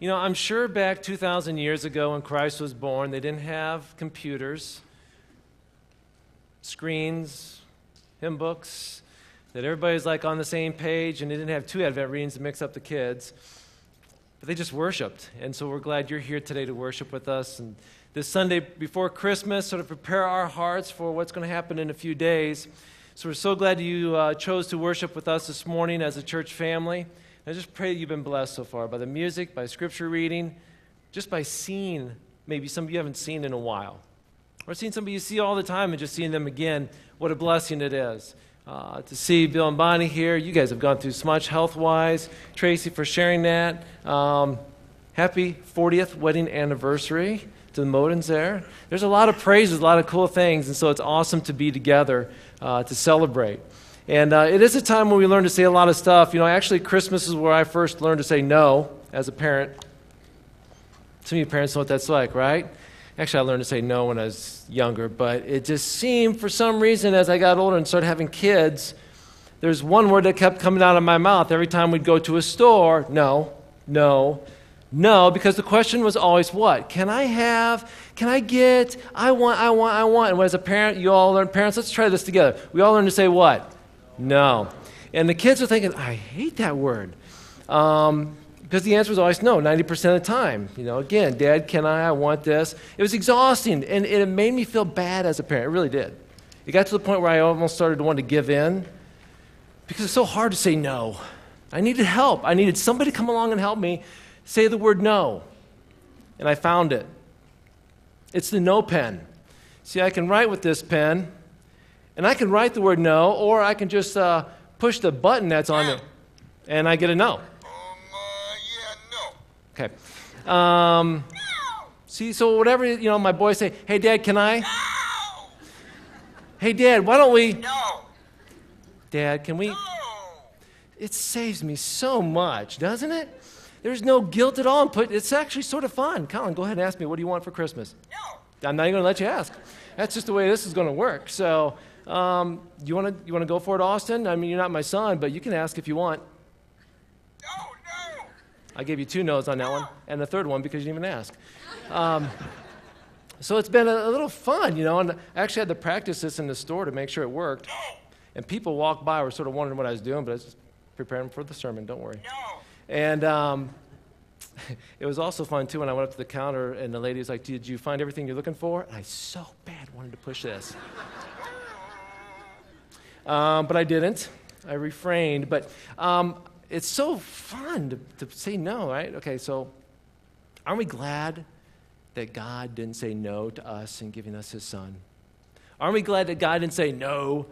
You know, I'm sure back 2,000 years ago when Christ was born, they didn't have computers, screens, hymn books, that everybody's like on the same page, and they didn't have two Advent readings to mix up the kids. But they just worshiped. And so we're glad you're here today to worship with us. And this Sunday before Christmas, sort of prepare our hearts for what's going to happen in a few days. So we're so glad you uh, chose to worship with us this morning as a church family. I just pray you've been blessed so far by the music, by scripture reading, just by seeing maybe some of you haven't seen in a while, or seeing somebody you see all the time and just seeing them again. What a blessing it is. Uh, to see Bill and Bonnie here. You guys have gone through so much health wise. Tracy for sharing that. Um, happy 40th wedding anniversary to the Modens there. There's a lot of praises, a lot of cool things, and so it's awesome to be together uh, to celebrate. And uh, it is a time when we learn to say a lot of stuff. You know, actually, Christmas is where I first learned to say no as a parent. Some of you parents know what that's like, right? Actually, I learned to say no when I was younger, but it just seemed for some reason as I got older and started having kids, there's one word that kept coming out of my mouth every time we'd go to a store no, no, no, because the question was always what? Can I have, can I get, I want, I want, I want. And as a parent, you all learn, parents, let's try this together. We all learn to say what? No. And the kids are thinking, I hate that word. Um, because the answer was always no, 90% of the time. You know, again, Dad, can I? I want this. It was exhausting, and it made me feel bad as a parent. It really did. It got to the point where I almost started to want to give in because it's so hard to say no. I needed help. I needed somebody to come along and help me say the word no. And I found it. It's the no pen. See, I can write with this pen, and I can write the word no, or I can just uh, push the button that's on it, and I get a no. Um, uh, yeah, no. Okay. Um, see, so whatever, you know, my boys say, hey, Dad, can I? No! Hey, Dad, why don't we? No! Dad, can we? No! It saves me so much, doesn't it? There's no guilt at all. Put, it's actually sort of fun. Colin, go ahead and ask me, what do you want for Christmas? No! I'm not even going to let you ask. That's just the way this is going to work. So, um, you want to you want to go for it, Austin? I mean, you're not my son, but you can ask if you want. No, no! I gave you two no's on that one, and the third one because you didn't even ask. Um, so it's been a, a little fun, you know. And I actually had to practice this in the store to make sure it worked. No! And people walked by were sort of wondering what I was doing, but I was just preparing for the sermon. Don't worry. No! And um, it was also fun too when I went up to the counter and the lady was like, "Did you find everything you're looking for?" And I so bad wanted to push this, um, but I didn't. I refrained. But um, it's so fun to, to say no, right? Okay, so aren't we glad that God didn't say no to us in giving us His Son? Aren't we glad that God didn't say no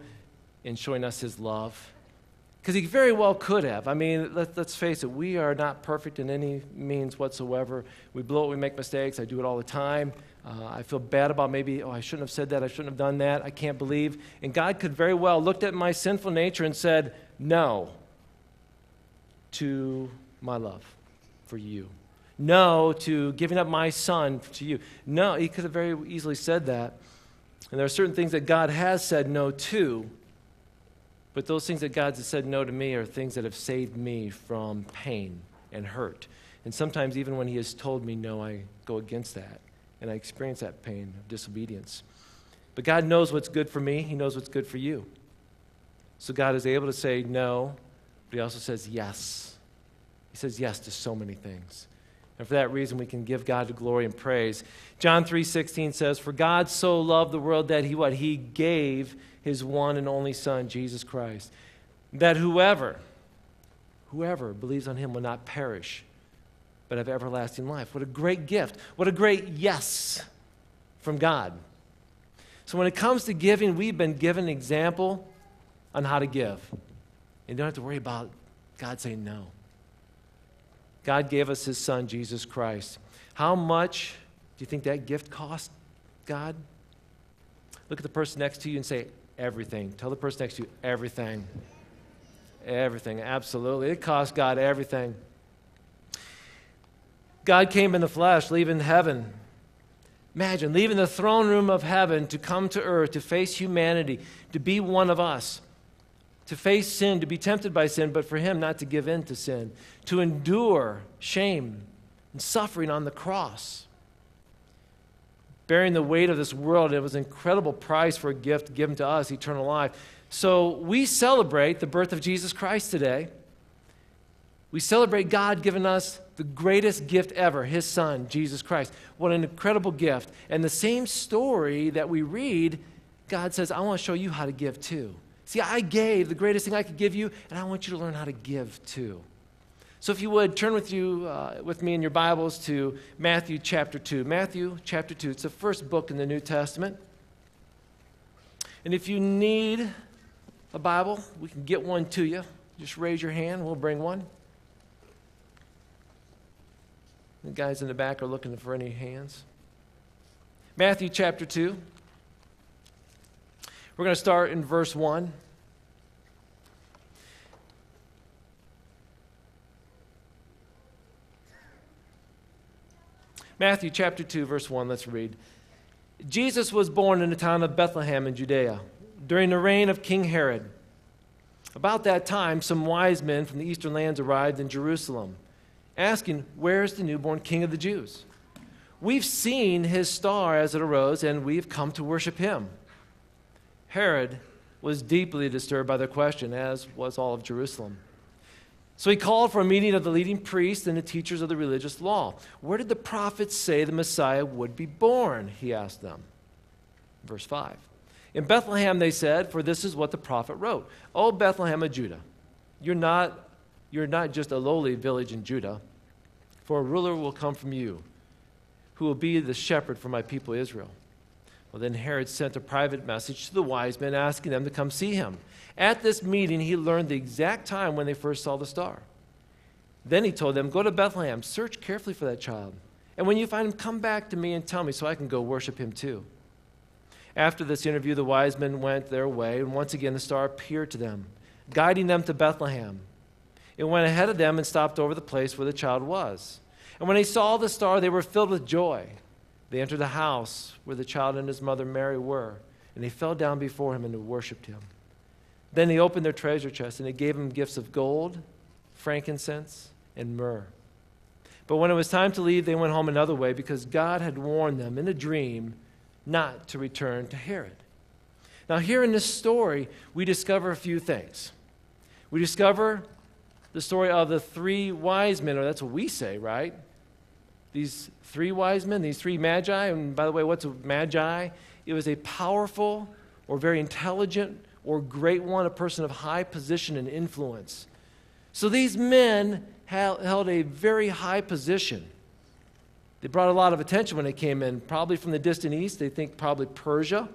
in showing us His love? Because he very well could have. I mean, let, us face it, we are not perfect in any means whatsoever. We blow it, we make mistakes. I do it all the time. Uh, I feel bad about maybe, oh, I shouldn't have said that, I shouldn't have done that, I can't believe. And God could very well looked at my sinful nature and said, no to my love for you. No to giving up my son to you. No, he could have very easily said that. And there are certain things that God has said no to. But those things that God has said no to me are things that have saved me from pain and hurt. And sometimes, even when He has told me no, I go against that. And I experience that pain of disobedience. But God knows what's good for me, He knows what's good for you. So God is able to say no, but He also says yes. He says yes to so many things. And for that reason, we can give God the glory and praise. John 3.16 says, For God so loved the world that He what? He gave his one and only Son, Jesus Christ, that whoever, whoever believes on him will not perish, but have everlasting life. What a great gift. What a great yes from God. So when it comes to giving, we've been given an example on how to give. And you don't have to worry about God saying no. God gave us his son, Jesus Christ. How much do you think that gift cost God? Look at the person next to you and say, everything. Tell the person next to you, everything. Everything, absolutely. It cost God everything. God came in the flesh, leaving heaven. Imagine leaving the throne room of heaven to come to earth, to face humanity, to be one of us, to face sin, to be tempted by sin, but for him not to give in to sin, to endure shame and suffering on the cross. Bearing the weight of this world, it was an incredible price for a gift given to us, eternal life. So we celebrate the birth of Jesus Christ today. We celebrate God giving us the greatest gift ever, His Son, Jesus Christ. What an incredible gift. And the same story that we read, God says, I want to show you how to give too. See, I gave the greatest thing I could give you, and I want you to learn how to give too. So, if you would turn with you uh, with me in your Bibles to Matthew chapter two. Matthew chapter two. It's the first book in the New Testament. And if you need a Bible, we can get one to you. Just raise your hand. We'll bring one. The guys in the back are looking for any hands. Matthew chapter 2. We're going to start in verse 1. Matthew chapter 2, verse 1, let's read. Jesus was born in the town of Bethlehem in Judea during the reign of King Herod. About that time, some wise men from the eastern lands arrived in Jerusalem, asking, Where's the newborn king of the Jews? We've seen his star as it arose, and we've come to worship him. Herod was deeply disturbed by their question, as was all of Jerusalem. So he called for a meeting of the leading priests and the teachers of the religious law. Where did the prophets say the Messiah would be born? He asked them. Verse 5. In Bethlehem, they said, for this is what the prophet wrote O Bethlehem of Judah, you're not, you're not just a lowly village in Judah, for a ruler will come from you, who will be the shepherd for my people Israel. Well, then Herod sent a private message to the wise men asking them to come see him. At this meeting, he learned the exact time when they first saw the star. Then he told them, Go to Bethlehem, search carefully for that child. And when you find him, come back to me and tell me so I can go worship him too. After this interview, the wise men went their way, and once again the star appeared to them, guiding them to Bethlehem. It went ahead of them and stopped over the place where the child was. And when they saw the star, they were filled with joy. They entered the house where the child and his mother Mary were, and they fell down before him and worshipped him. Then they opened their treasure chest, and they gave him gifts of gold, frankincense, and myrrh. But when it was time to leave, they went home another way because God had warned them in a dream not to return to Herod. Now, here in this story, we discover a few things. We discover the story of the three wise men, or that's what we say, right? These three wise men, these three magi. And by the way, what's a magi? It was a powerful or very intelligent or great one, a person of high position and influence. So these men held a very high position. They brought a lot of attention when they came in, probably from the distant east. They think probably Persia.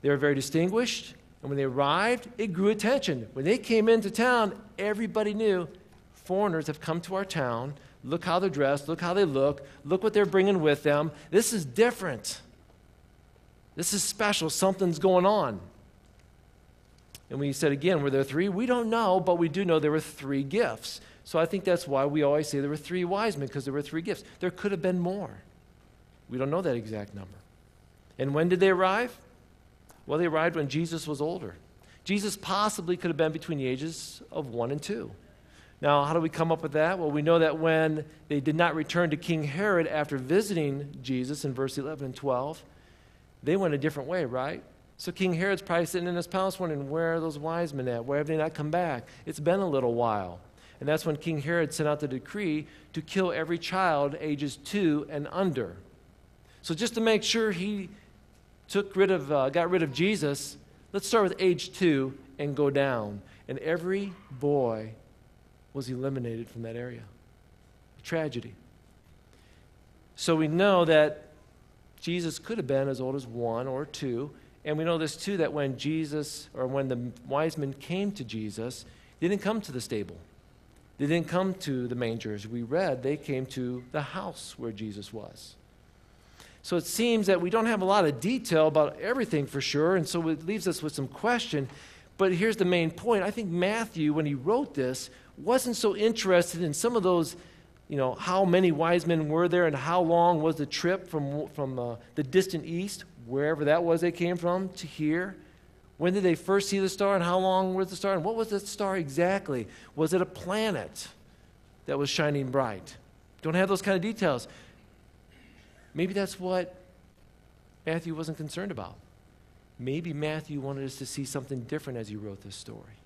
They were very distinguished. And when they arrived, it grew attention. When they came into town, everybody knew foreigners have come to our town Look how they're dressed. Look how they look. Look what they're bringing with them. This is different. This is special. Something's going on. And we said again, were there three? We don't know, but we do know there were three gifts. So I think that's why we always say there were three wise men, because there were three gifts. There could have been more. We don't know that exact number. And when did they arrive? Well, they arrived when Jesus was older. Jesus possibly could have been between the ages of one and two. Now, how do we come up with that? Well, we know that when they did not return to King Herod after visiting Jesus in verse 11 and 12, they went a different way, right? So King Herod's probably sitting in his palace wondering, where are those wise men at? Why have they not come back? It's been a little while. And that's when King Herod sent out the decree to kill every child ages two and under. So just to make sure he took rid of, uh, got rid of Jesus, let's start with age two and go down. And every boy was eliminated from that area. A tragedy. So we know that Jesus could have been as old as one or two. And we know this too that when Jesus, or when the wise men came to Jesus, they didn't come to the stable. They didn't come to the mangers. We read they came to the house where Jesus was. So it seems that we don't have a lot of detail about everything for sure, and so it leaves us with some question. But here's the main point. I think Matthew, when he wrote this, wasn't so interested in some of those, you know, how many wise men were there and how long was the trip from, from uh, the distant east, wherever that was they came from, to here. When did they first see the star and how long was the star? And what was the star exactly? Was it a planet that was shining bright? Don't have those kind of details. Maybe that's what Matthew wasn't concerned about. Maybe Matthew wanted us to see something different as he wrote this story.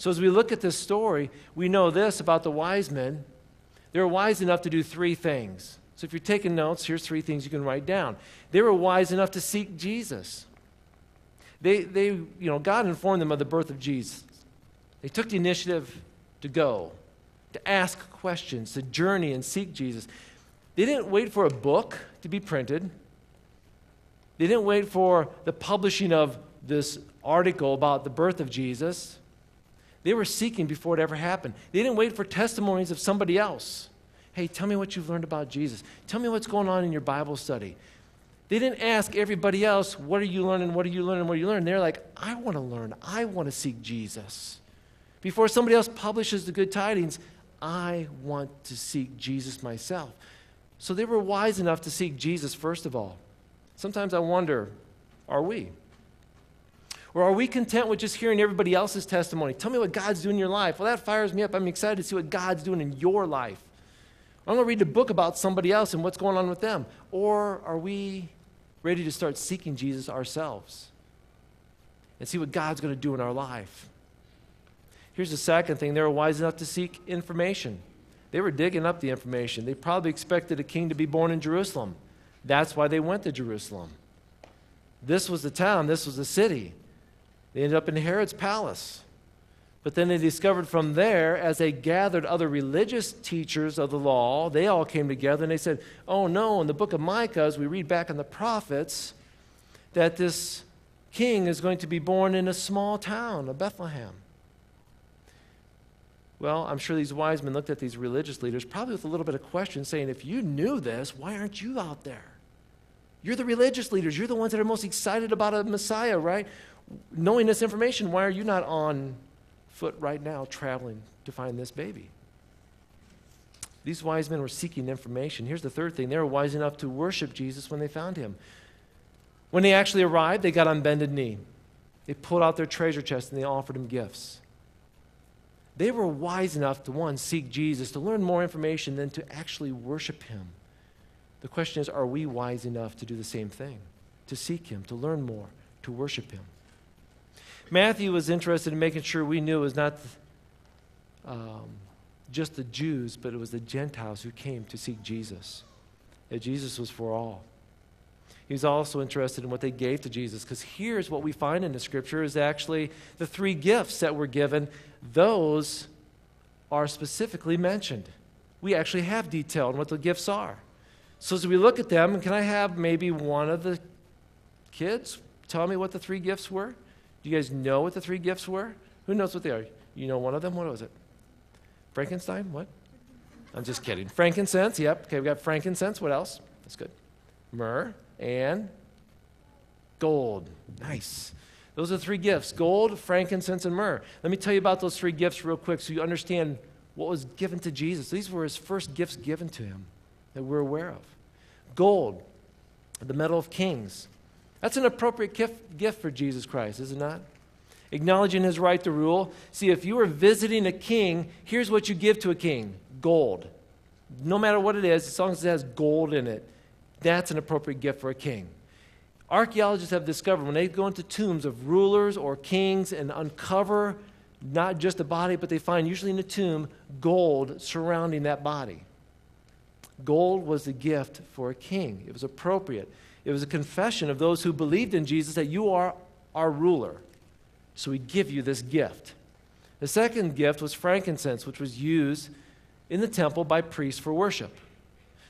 So, as we look at this story, we know this about the wise men. They were wise enough to do three things. So, if you're taking notes, here's three things you can write down. They were wise enough to seek Jesus. They, they, you know, God informed them of the birth of Jesus. They took the initiative to go, to ask questions, to journey and seek Jesus. They didn't wait for a book to be printed. They didn't wait for the publishing of this article about the birth of Jesus. They were seeking before it ever happened. They didn't wait for testimonies of somebody else. Hey, tell me what you've learned about Jesus. Tell me what's going on in your Bible study. They didn't ask everybody else, What are you learning? What are you learning? What are you learning? They're like, I want to learn. I want to seek Jesus. Before somebody else publishes the good tidings, I want to seek Jesus myself. So they were wise enough to seek Jesus first of all. Sometimes I wonder are we? Or are we content with just hearing everybody else's testimony? Tell me what God's doing in your life. Well, that fires me up. I'm excited to see what God's doing in your life. I'm going to read a book about somebody else and what's going on with them. Or are we ready to start seeking Jesus ourselves and see what God's going to do in our life? Here's the second thing they were wise enough to seek information. They were digging up the information. They probably expected a king to be born in Jerusalem. That's why they went to Jerusalem. This was the town, this was the city. They ended up in Herod's palace. But then they discovered from there, as they gathered other religious teachers of the law, they all came together and they said, Oh no, in the book of Micah, as we read back in the prophets, that this king is going to be born in a small town of Bethlehem. Well, I'm sure these wise men looked at these religious leaders, probably with a little bit of question, saying, If you knew this, why aren't you out there? You're the religious leaders. You're the ones that are most excited about a Messiah, right? Knowing this information, why are you not on foot right now traveling to find this baby? These wise men were seeking information. Here's the third thing they were wise enough to worship Jesus when they found him. When they actually arrived, they got on bended knee. They pulled out their treasure chest and they offered him gifts. They were wise enough to, one, seek Jesus, to learn more information, than to actually worship him. The question is, are we wise enough to do the same thing? To seek him, to learn more, to worship him? Matthew was interested in making sure we knew it was not um, just the Jews, but it was the Gentiles who came to seek Jesus. That Jesus was for all. He's also interested in what they gave to Jesus, because here's what we find in the scripture is actually the three gifts that were given those are specifically mentioned. We actually have detail on what the gifts are. So as we look at them, can I have maybe one of the kids tell me what the three gifts were? Do you guys know what the three gifts were? Who knows what they are? You know one of them? What was it? Frankenstein? What? I'm just kidding. Frankincense, yep. Okay, we got frankincense. What else? That's good. Myrrh and gold. Nice. Those are the three gifts gold, frankincense, and myrrh. Let me tell you about those three gifts real quick so you understand what was given to Jesus. These were his first gifts given to him that we're aware of. Gold, the metal of kings. That's an appropriate gift, gift for Jesus Christ, is it not? Acknowledging his right to rule. See, if you are visiting a king, here's what you give to a king gold. No matter what it is, as long as it has gold in it, that's an appropriate gift for a king. Archaeologists have discovered when they go into tombs of rulers or kings and uncover not just the body, but they find usually in the tomb gold surrounding that body. Gold was the gift for a king, it was appropriate. It was a confession of those who believed in Jesus that you are our ruler. So we give you this gift. The second gift was frankincense, which was used in the temple by priests for worship.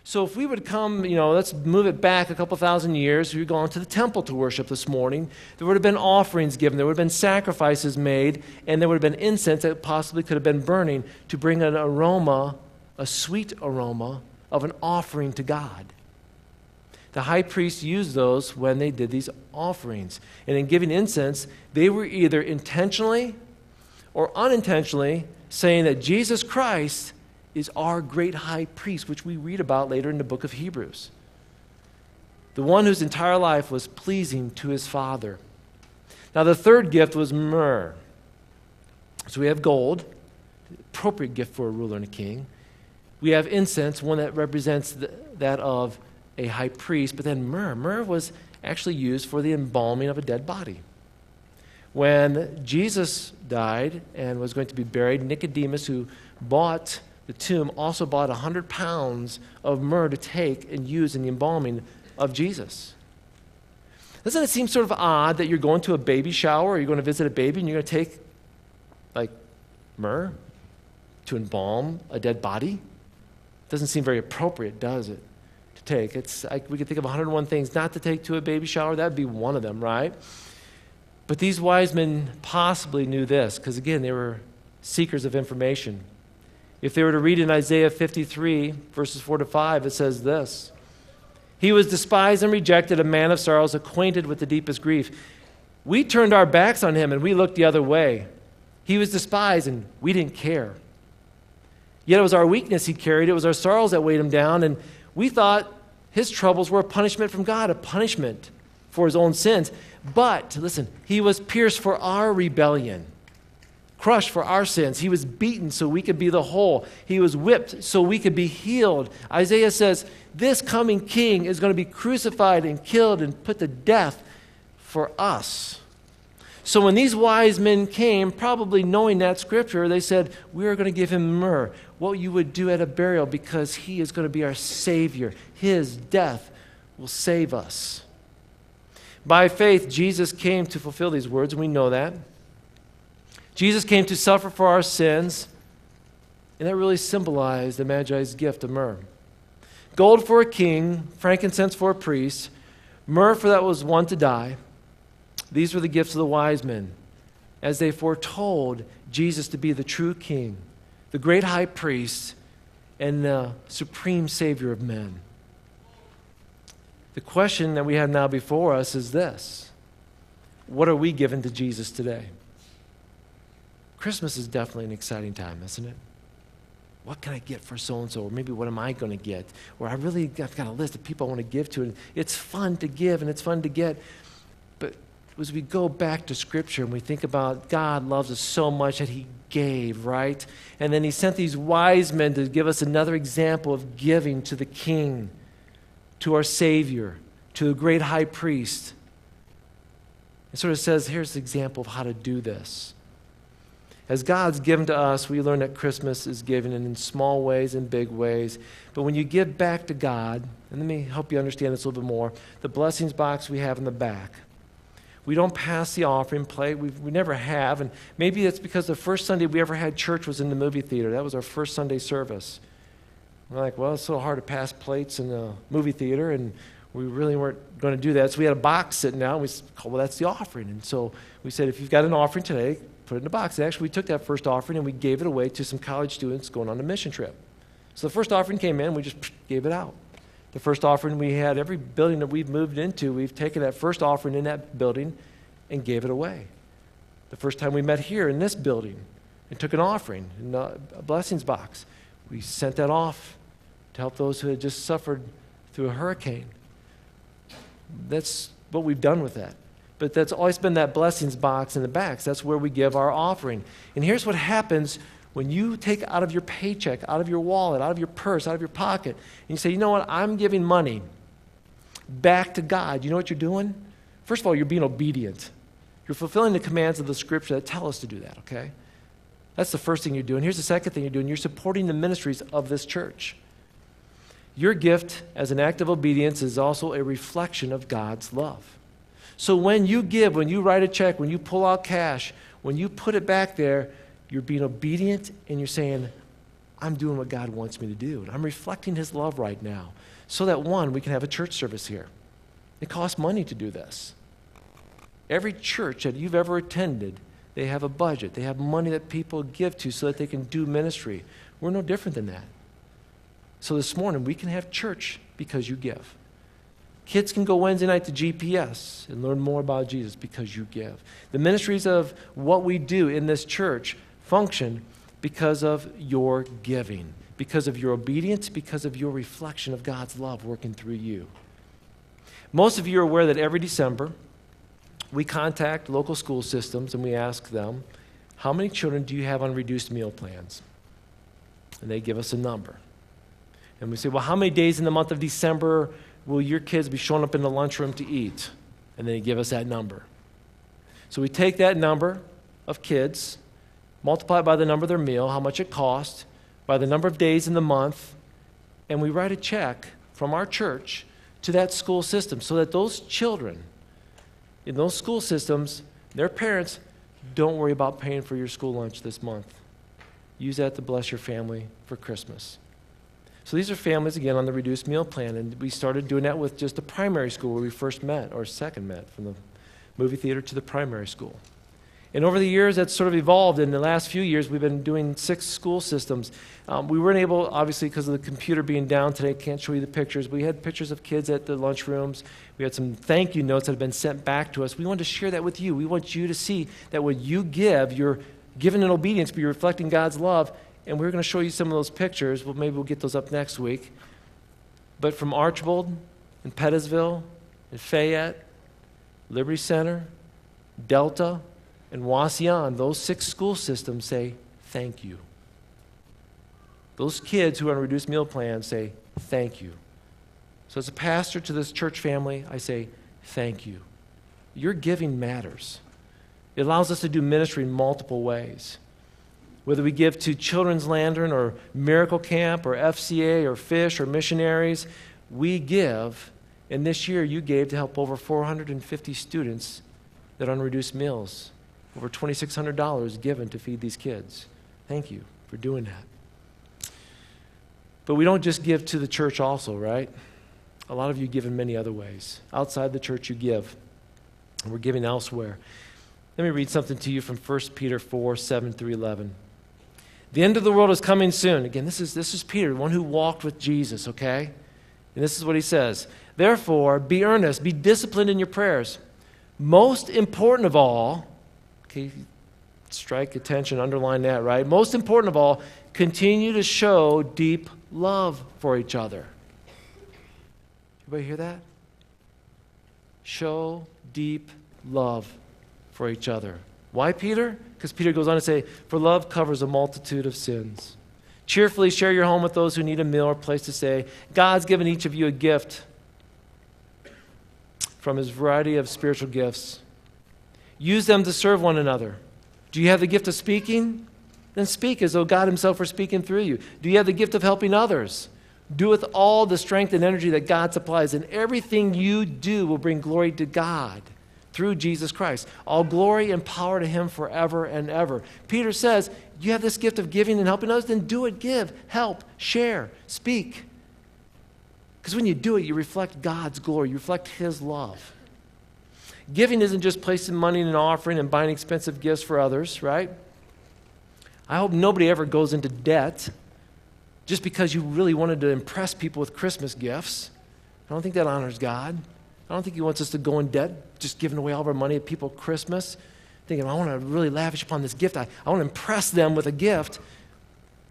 So if we would come, you know, let's move it back a couple thousand years, are going to the temple to worship this morning, there would have been offerings given, there would have been sacrifices made, and there would have been incense that possibly could have been burning to bring an aroma, a sweet aroma of an offering to God. The high priest used those when they did these offerings. And in giving incense, they were either intentionally or unintentionally saying that Jesus Christ is our great high priest, which we read about later in the book of Hebrews. The one whose entire life was pleasing to his Father. Now, the third gift was myrrh. So we have gold, appropriate gift for a ruler and a king. We have incense, one that represents the, that of a high priest, but then myrrh. Myrrh was actually used for the embalming of a dead body. When Jesus died and was going to be buried, Nicodemus, who bought the tomb, also bought 100 pounds of myrrh to take and use in the embalming of Jesus. Doesn't it seem sort of odd that you're going to a baby shower or you're going to visit a baby and you're going to take, like, myrrh to embalm a dead body? Doesn't seem very appropriate, does it? To take. It's like we could think of 101 things not to take to a baby shower. That'd be one of them, right? But these wise men possibly knew this because, again, they were seekers of information. If they were to read in Isaiah 53, verses 4 to 5, it says this he was despised and rejected, a man of sorrows, acquainted with the deepest grief. We turned our backs on him and we looked the other way. He was despised and we didn't care. Yet it was our weakness he carried, it was our sorrows that weighed him down, and we thought his troubles were a punishment from God, a punishment for his own sins. But, listen, he was pierced for our rebellion crushed for our sins. He was beaten so we could be the whole. He was whipped so we could be healed. Isaiah says, This coming king is going to be crucified and killed and put to death for us. So when these wise men came, probably knowing that scripture, they said, We are going to give him myrrh, what you would do at a burial, because he is going to be our Savior. His death will save us. By faith, Jesus came to fulfill these words, and we know that. Jesus came to suffer for our sins, and that really symbolized the Magi's gift of myrrh. Gold for a king, frankincense for a priest, myrrh for that was one to die. These were the gifts of the wise men as they foretold Jesus to be the true king, the great high priest, and the supreme savior of men. The question that we have now before us is this What are we given to Jesus today? Christmas is definitely an exciting time, isn't it? What can I get for so and so? Or maybe what am I going to get? Or I really I've got a list of people I want to give to. And it's fun to give and it's fun to get. As we go back to Scripture and we think about God loves us so much that He gave, right? And then He sent these wise men to give us another example of giving to the King, to our Savior, to the great high priest. It sort of says here's the example of how to do this. As God's given to us, we learn that Christmas is given in small ways and big ways. But when you give back to God, and let me help you understand this a little bit more the blessings box we have in the back. We don't pass the offering plate. we we never have. And maybe it's because the first Sunday we ever had church was in the movie theater. That was our first Sunday service. We're like, well, it's so hard to pass plates in the movie theater, and we really weren't going to do that. So we had a box sitting out, and we said, well, that's the offering. And so we said, if you've got an offering today, put it in a box. And actually, we took that first offering and we gave it away to some college students going on a mission trip. So the first offering came in, we just gave it out. The first offering we had, every building that we've moved into, we've taken that first offering in that building and gave it away. The first time we met here in this building and took an offering in a blessings box, we sent that off to help those who had just suffered through a hurricane. That's what we've done with that but that's always been that blessings box in the backs. That's where we give our offering. And here's what happens when you take out of your paycheck, out of your wallet, out of your purse, out of your pocket, and you say, you know what, I'm giving money back to God. You know what you're doing? First of all, you're being obedient. You're fulfilling the commands of the scripture that tell us to do that, okay? That's the first thing you're doing. Here's the second thing you're doing you're supporting the ministries of this church. Your gift as an act of obedience is also a reflection of God's love. So when you give, when you write a check, when you pull out cash, when you put it back there, you're being obedient and you're saying, I'm doing what God wants me to do. And I'm reflecting His love right now. So that, one, we can have a church service here. It costs money to do this. Every church that you've ever attended, they have a budget. They have money that people give to so that they can do ministry. We're no different than that. So this morning, we can have church because you give. Kids can go Wednesday night to GPS and learn more about Jesus because you give. The ministries of what we do in this church function because of your giving, because of your obedience, because of your reflection of God's love working through you. Most of you are aware that every December we contact local school systems and we ask them, How many children do you have on reduced meal plans? And they give us a number. And we say, well, how many days in the month of December will your kids be showing up in the lunchroom to eat? And they give us that number. So we take that number of kids, multiply it by the number of their meal, how much it cost, by the number of days in the month, and we write a check from our church to that school system so that those children in those school systems, their parents, don't worry about paying for your school lunch this month. Use that to bless your family for Christmas. So these are families, again, on the reduced meal plan. And we started doing that with just the primary school where we first met, or second met, from the movie theater to the primary school. And over the years, that's sort of evolved. In the last few years, we've been doing six school systems. Um, we weren't able, obviously, because of the computer being down today, can't show you the pictures. We had pictures of kids at the lunchrooms. We had some thank you notes that have been sent back to us. We wanted to share that with you. We want you to see that when you give, you're giving in obedience, but you're reflecting God's love. And we're going to show you some of those pictures. Well, maybe we'll get those up next week. But from Archbold and Pettisville and Fayette, Liberty Center, Delta, and Wauseon, those six school systems say, thank you. Those kids who are on a reduced meal plan say, thank you. So, as a pastor to this church family, I say, thank you. Your giving matters. It allows us to do ministry in multiple ways. Whether we give to Children's Lantern or Miracle Camp or FCA or Fish or missionaries, we give. And this year, you gave to help over 450 students that are on reduced meals over $2,600 given to feed these kids. Thank you for doing that. But we don't just give to the church, also, right? A lot of you give in many other ways. Outside the church, you give. And we're giving elsewhere. Let me read something to you from 1 Peter 4 7 through 11. The end of the world is coming soon. Again, this is, this is Peter, one who walked with Jesus, okay? And this is what he says Therefore, be earnest, be disciplined in your prayers. Most important of all, Okay, strike attention, underline that, right? Most important of all, continue to show deep love for each other. Everybody hear that? Show deep love for each other. Why, Peter? Because Peter goes on to say, For love covers a multitude of sins. Cheerfully share your home with those who need a meal or place to stay. God's given each of you a gift from his variety of spiritual gifts. Use them to serve one another. Do you have the gift of speaking? Then speak as though God Himself were speaking through you. Do you have the gift of helping others? Do with all the strength and energy that God supplies, and everything you do will bring glory to God through Jesus Christ. All glory and power to Him forever and ever. Peter says, You have this gift of giving and helping others, then do it. Give, help, share, speak. Because when you do it, you reflect God's glory, you reflect His love. Giving isn't just placing money in an offering and buying expensive gifts for others, right? I hope nobody ever goes into debt just because you really wanted to impress people with Christmas gifts. I don't think that honors God. I don't think He wants us to go in debt just giving away all of our money at people Christmas, thinking, I want to really lavish upon this gift. I, I want to impress them with a gift.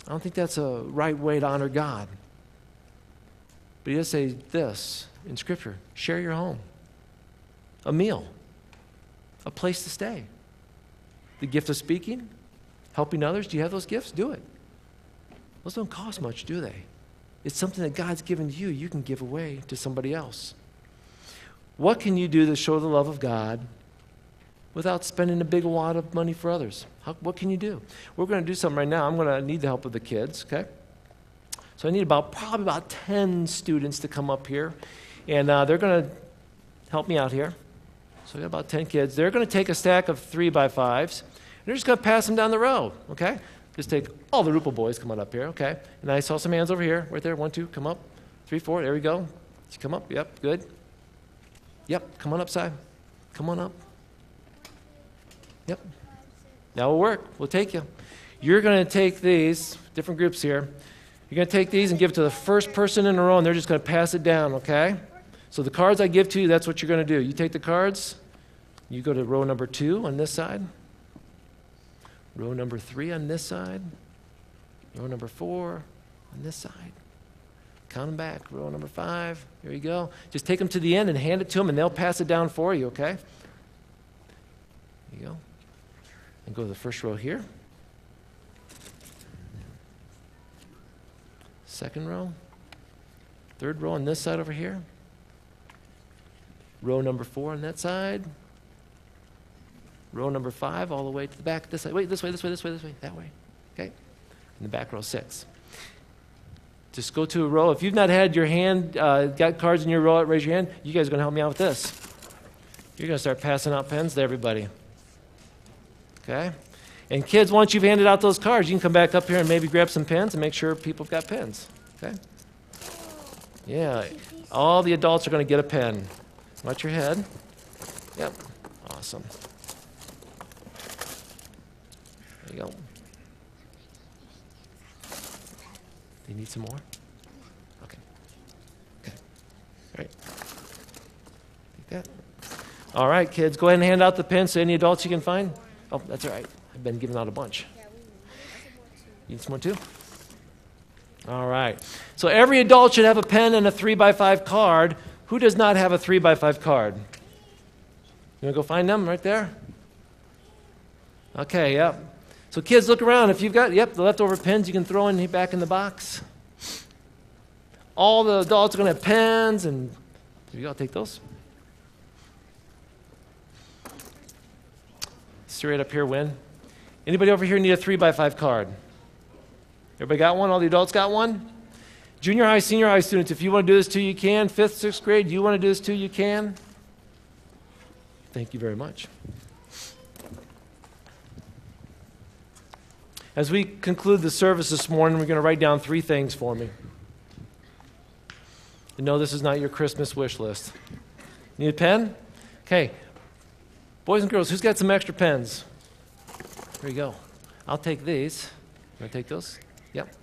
I don't think that's a right way to honor God. But He does say this in Scripture share your home a meal, a place to stay. The gift of speaking, helping others. Do you have those gifts? Do it. Those don't cost much, do they? It's something that God's given to you, you can give away to somebody else. What can you do to show the love of God without spending a big wad of money for others? How, what can you do? We're going to do something right now. I'm going to need the help of the kids, okay? So I need about probably about 10 students to come up here, and uh, they're going to help me out here. So we got about 10 kids. They're going to take a stack of three by fives, and they're just going to pass them down the row, okay? Just take all the Rupel boys, come on up here, okay? And I saw some hands over here, right there. One, two, come up. Three, four, there we go. Come up, yep, good. Yep, come on upside. Come on up. Yep. Now will work. We'll take you. You're going to take these, different groups here. You're going to take these and give it to the first person in a row, and they're just going to pass it down, okay? So the cards I give to you, that's what you're going to do. You take the cards, you go to row number two on this side, row number three on this side, row number four on this side. Count them back. Row number five. Here you go. Just take them to the end and hand it to them, and they'll pass it down for you, okay? There you go. And go to the first row here. Second row. Third row on this side over here. Row number four on that side. Row number five, all the way to the back this side. Wait, this way, this way, this way, this way, that way. Okay? In the back row six. Just go to a row. If you've not had your hand, uh, got cards in your row, raise your hand. You guys are going to help me out with this. You're going to start passing out pens to everybody. Okay? And kids, once you've handed out those cards, you can come back up here and maybe grab some pens and make sure people have got pens. Okay? Yeah. All the adults are going to get a pen. Watch your head. Yep. Awesome. There you go. Do you need some more? Okay. Okay. All right. Take that. All right, kids, go ahead and hand out the pens to any adults you can find. Oh, that's all right. I've been giving out a bunch. You need some more too? All right. So every adult should have a pen and a three by five card. Who does not have a three by five card? You want to go find them right there? Okay, yep. So kids, look around. If you've got, yep, the leftover pens you can throw in back in the box. All the adults are going to have pens, and you go. Take those. Straight up here, win. Anybody over here need a three by five card? Everybody got one? All the adults got one? Junior high, senior high students, if you want to do this too, you can. Fifth, sixth grade, you want to do this too, you can. Thank you very much. As we conclude the service this morning, we're going to write down three things for me. And no, this is not your Christmas wish list. Need a pen? Okay. Boys and girls, who's got some extra pens? There you go. I'll take these. You want to take those? Yep.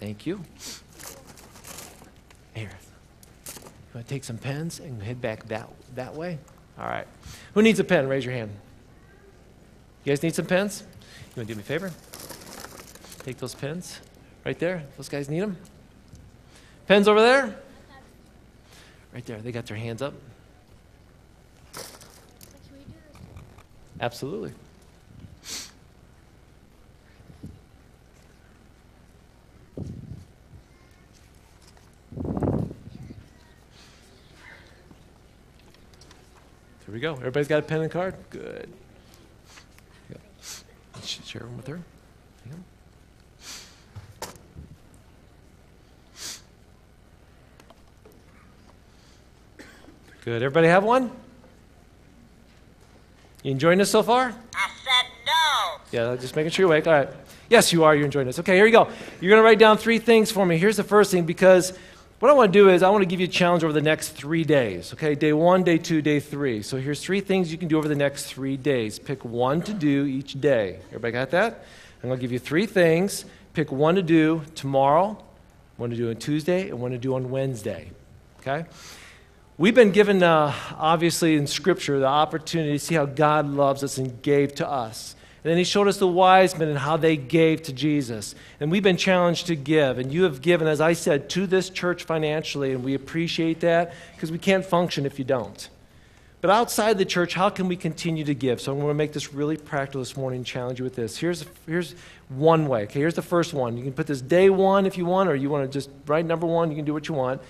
Thank you. Here. You want to take some pens and head back that, that way? All right. Who needs a pen? Raise your hand. You guys need some pens? You want to do me a favor? Take those pens right there. Those guys need them. Pens over there? Right there. They got their hands up. Absolutely. We go. Everybody's got a pen and card? Good. Yep. Share them with her. Yep. Good. Everybody have one? You enjoying this so far? I said no. Yeah, just making sure you're awake. All right. Yes, you are. You're enjoying this. Okay, here you go. You're going to write down three things for me. Here's the first thing because what I want to do is I want to give you a challenge over the next three days. Okay, day one, day two, day three. So here's three things you can do over the next three days. Pick one to do each day. Everybody got that? I'm going to give you three things. Pick one to do tomorrow, one to do on Tuesday, and one to do on Wednesday. Okay? We've been given, uh, obviously, in Scripture, the opportunity to see how God loves us and gave to us. And then he showed us the wise men and how they gave to Jesus. And we've been challenged to give. And you have given, as I said, to this church financially. And we appreciate that because we can't function if you don't. But outside the church, how can we continue to give? So I'm going to make this really practical this morning and challenge you with this. Here's, here's one way. Okay, here's the first one. You can put this day one if you want, or you want to just write number one. You can do what you want.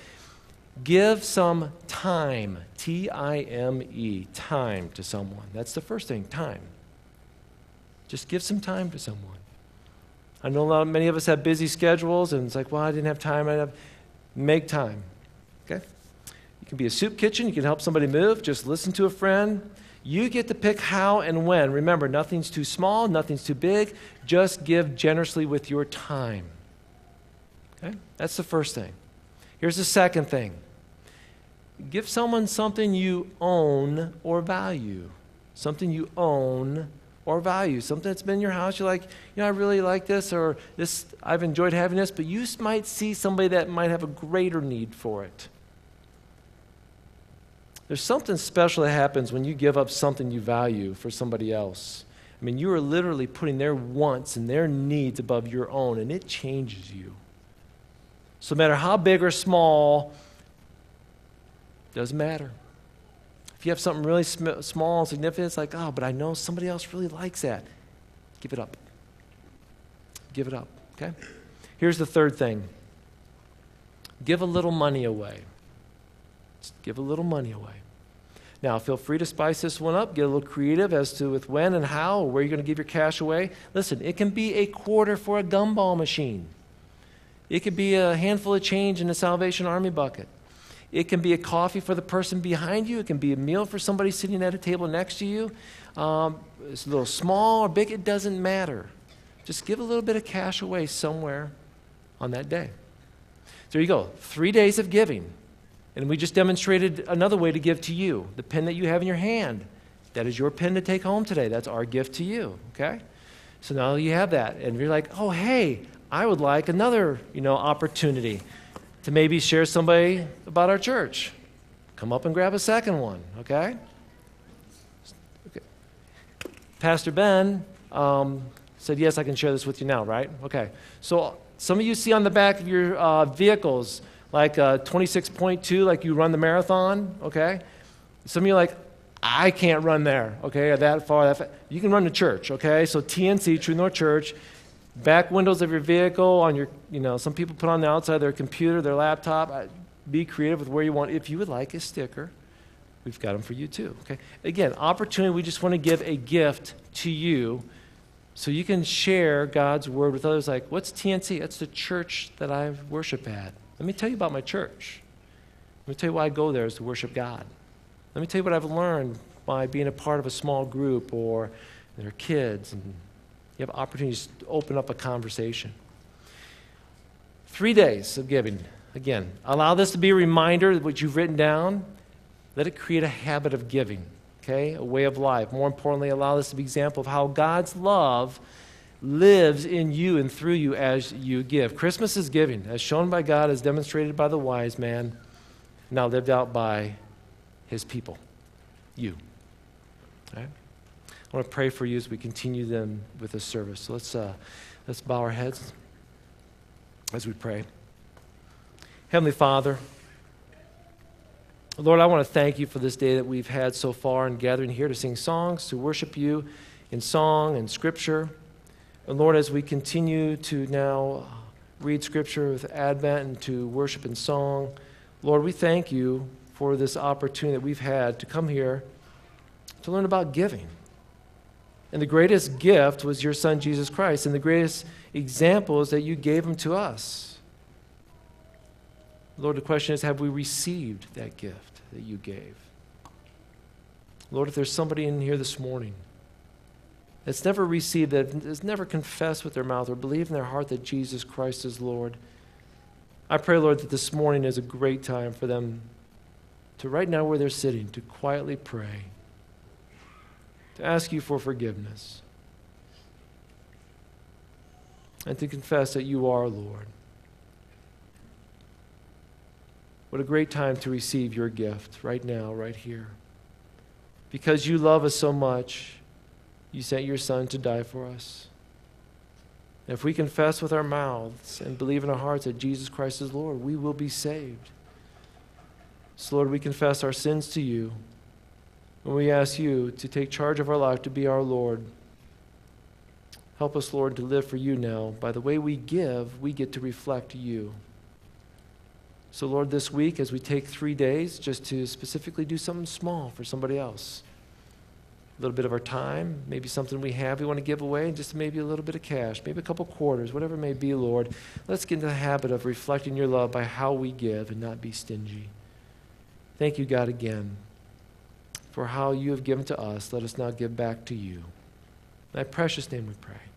Give some time, T I M E, time to someone. That's the first thing, time. Just give some time to someone. I know a lot, many of us have busy schedules, and it's like, well, I didn't have time. I have make time. Okay? You can be a soup kitchen. You can help somebody move. Just listen to a friend. You get to pick how and when. Remember, nothing's too small, nothing's too big. Just give generously with your time. Okay? That's the first thing. Here's the second thing give someone something you own or value. Something you own or value. Something that's been in your house, you're like, you know, I really like this, or this, I've enjoyed having this, but you might see somebody that might have a greater need for it. There's something special that happens when you give up something you value for somebody else. I mean, you are literally putting their wants and their needs above your own, and it changes you. So, no matter how big or small, doesn't matter. If you have something really sm- small and significant, it's like, oh, but I know somebody else really likes that. Give it up. Give it up, okay? Here's the third thing give a little money away. Just give a little money away. Now, feel free to spice this one up, get a little creative as to with when and how, or where you're going to give your cash away. Listen, it can be a quarter for a gumball machine. It could be a handful of change in a Salvation Army bucket. It can be a coffee for the person behind you. It can be a meal for somebody sitting at a table next to you. Um, it's a little small or big, it doesn't matter. Just give a little bit of cash away somewhere on that day. There you go. Three days of giving. And we just demonstrated another way to give to you the pen that you have in your hand. That is your pen to take home today. That's our gift to you, okay? So now you have that. And you're like, oh, hey, I would like another, you know, opportunity to maybe share somebody about our church. Come up and grab a second one, okay? okay. Pastor Ben um, said, yes, I can share this with you now, right? Okay. So some of you see on the back of your uh, vehicles, like uh, 26.2, like you run the marathon, okay? Some of you like, I can't run there, okay, that far. That far. You can run to church, okay? So TNC, True North Church, back windows of your vehicle, on your, you know, some people put on the outside of their computer, their laptop. Uh, be creative with where you want. If you would like a sticker, we've got them for you too, okay? Again, opportunity, we just want to give a gift to you so you can share God's word with others. Like, what's TNC? That's the church that I worship at. Let me tell you about my church. Let me tell you why I go there is to worship God. Let me tell you what I've learned by being a part of a small group or their kids. And you have opportunities to open up a conversation. Three days of giving. Again, allow this to be a reminder of what you've written down. Let it create a habit of giving, okay? A way of life. More importantly, allow this to be an example of how God's love lives in you and through you as you give. Christmas is giving, as shown by God, as demonstrated by the wise man, now lived out by his people, you. All right? I want to pray for you as we continue them with this service. So let's, uh, let's bow our heads as we pray. Heavenly Father, Lord, I want to thank you for this day that we've had so far in gathering here to sing songs, to worship you in song and scripture. And Lord, as we continue to now read Scripture with Advent and to worship in song, Lord, we thank you for this opportunity that we've had to come here to learn about giving. And the greatest gift was your Son, Jesus Christ, and the greatest example is that you gave him to us. Lord, the question is have we received that gift that you gave? Lord, if there's somebody in here this morning that's never received that, has never confessed with their mouth or believed in their heart that Jesus Christ is Lord. I pray, Lord, that this morning is a great time for them to, right now where they're sitting, to quietly pray, to ask you for forgiveness, and to confess that you are Lord. What a great time to receive your gift right now, right here. Because you love us so much you sent your Son to die for us. if we confess with our mouths and believe in our hearts that Jesus Christ is Lord, we will be saved. So, Lord, we confess our sins to you. And we ask you to take charge of our life, to be our Lord. Help us, Lord, to live for you now. By the way we give, we get to reflect you. So, Lord, this week, as we take three days just to specifically do something small for somebody else, a little bit of our time, maybe something we have we want to give away, and just maybe a little bit of cash, maybe a couple quarters, whatever it may be, Lord. Let's get into the habit of reflecting your love by how we give and not be stingy. Thank you, God, again for how you have given to us. Let us now give back to you. In thy precious name we pray.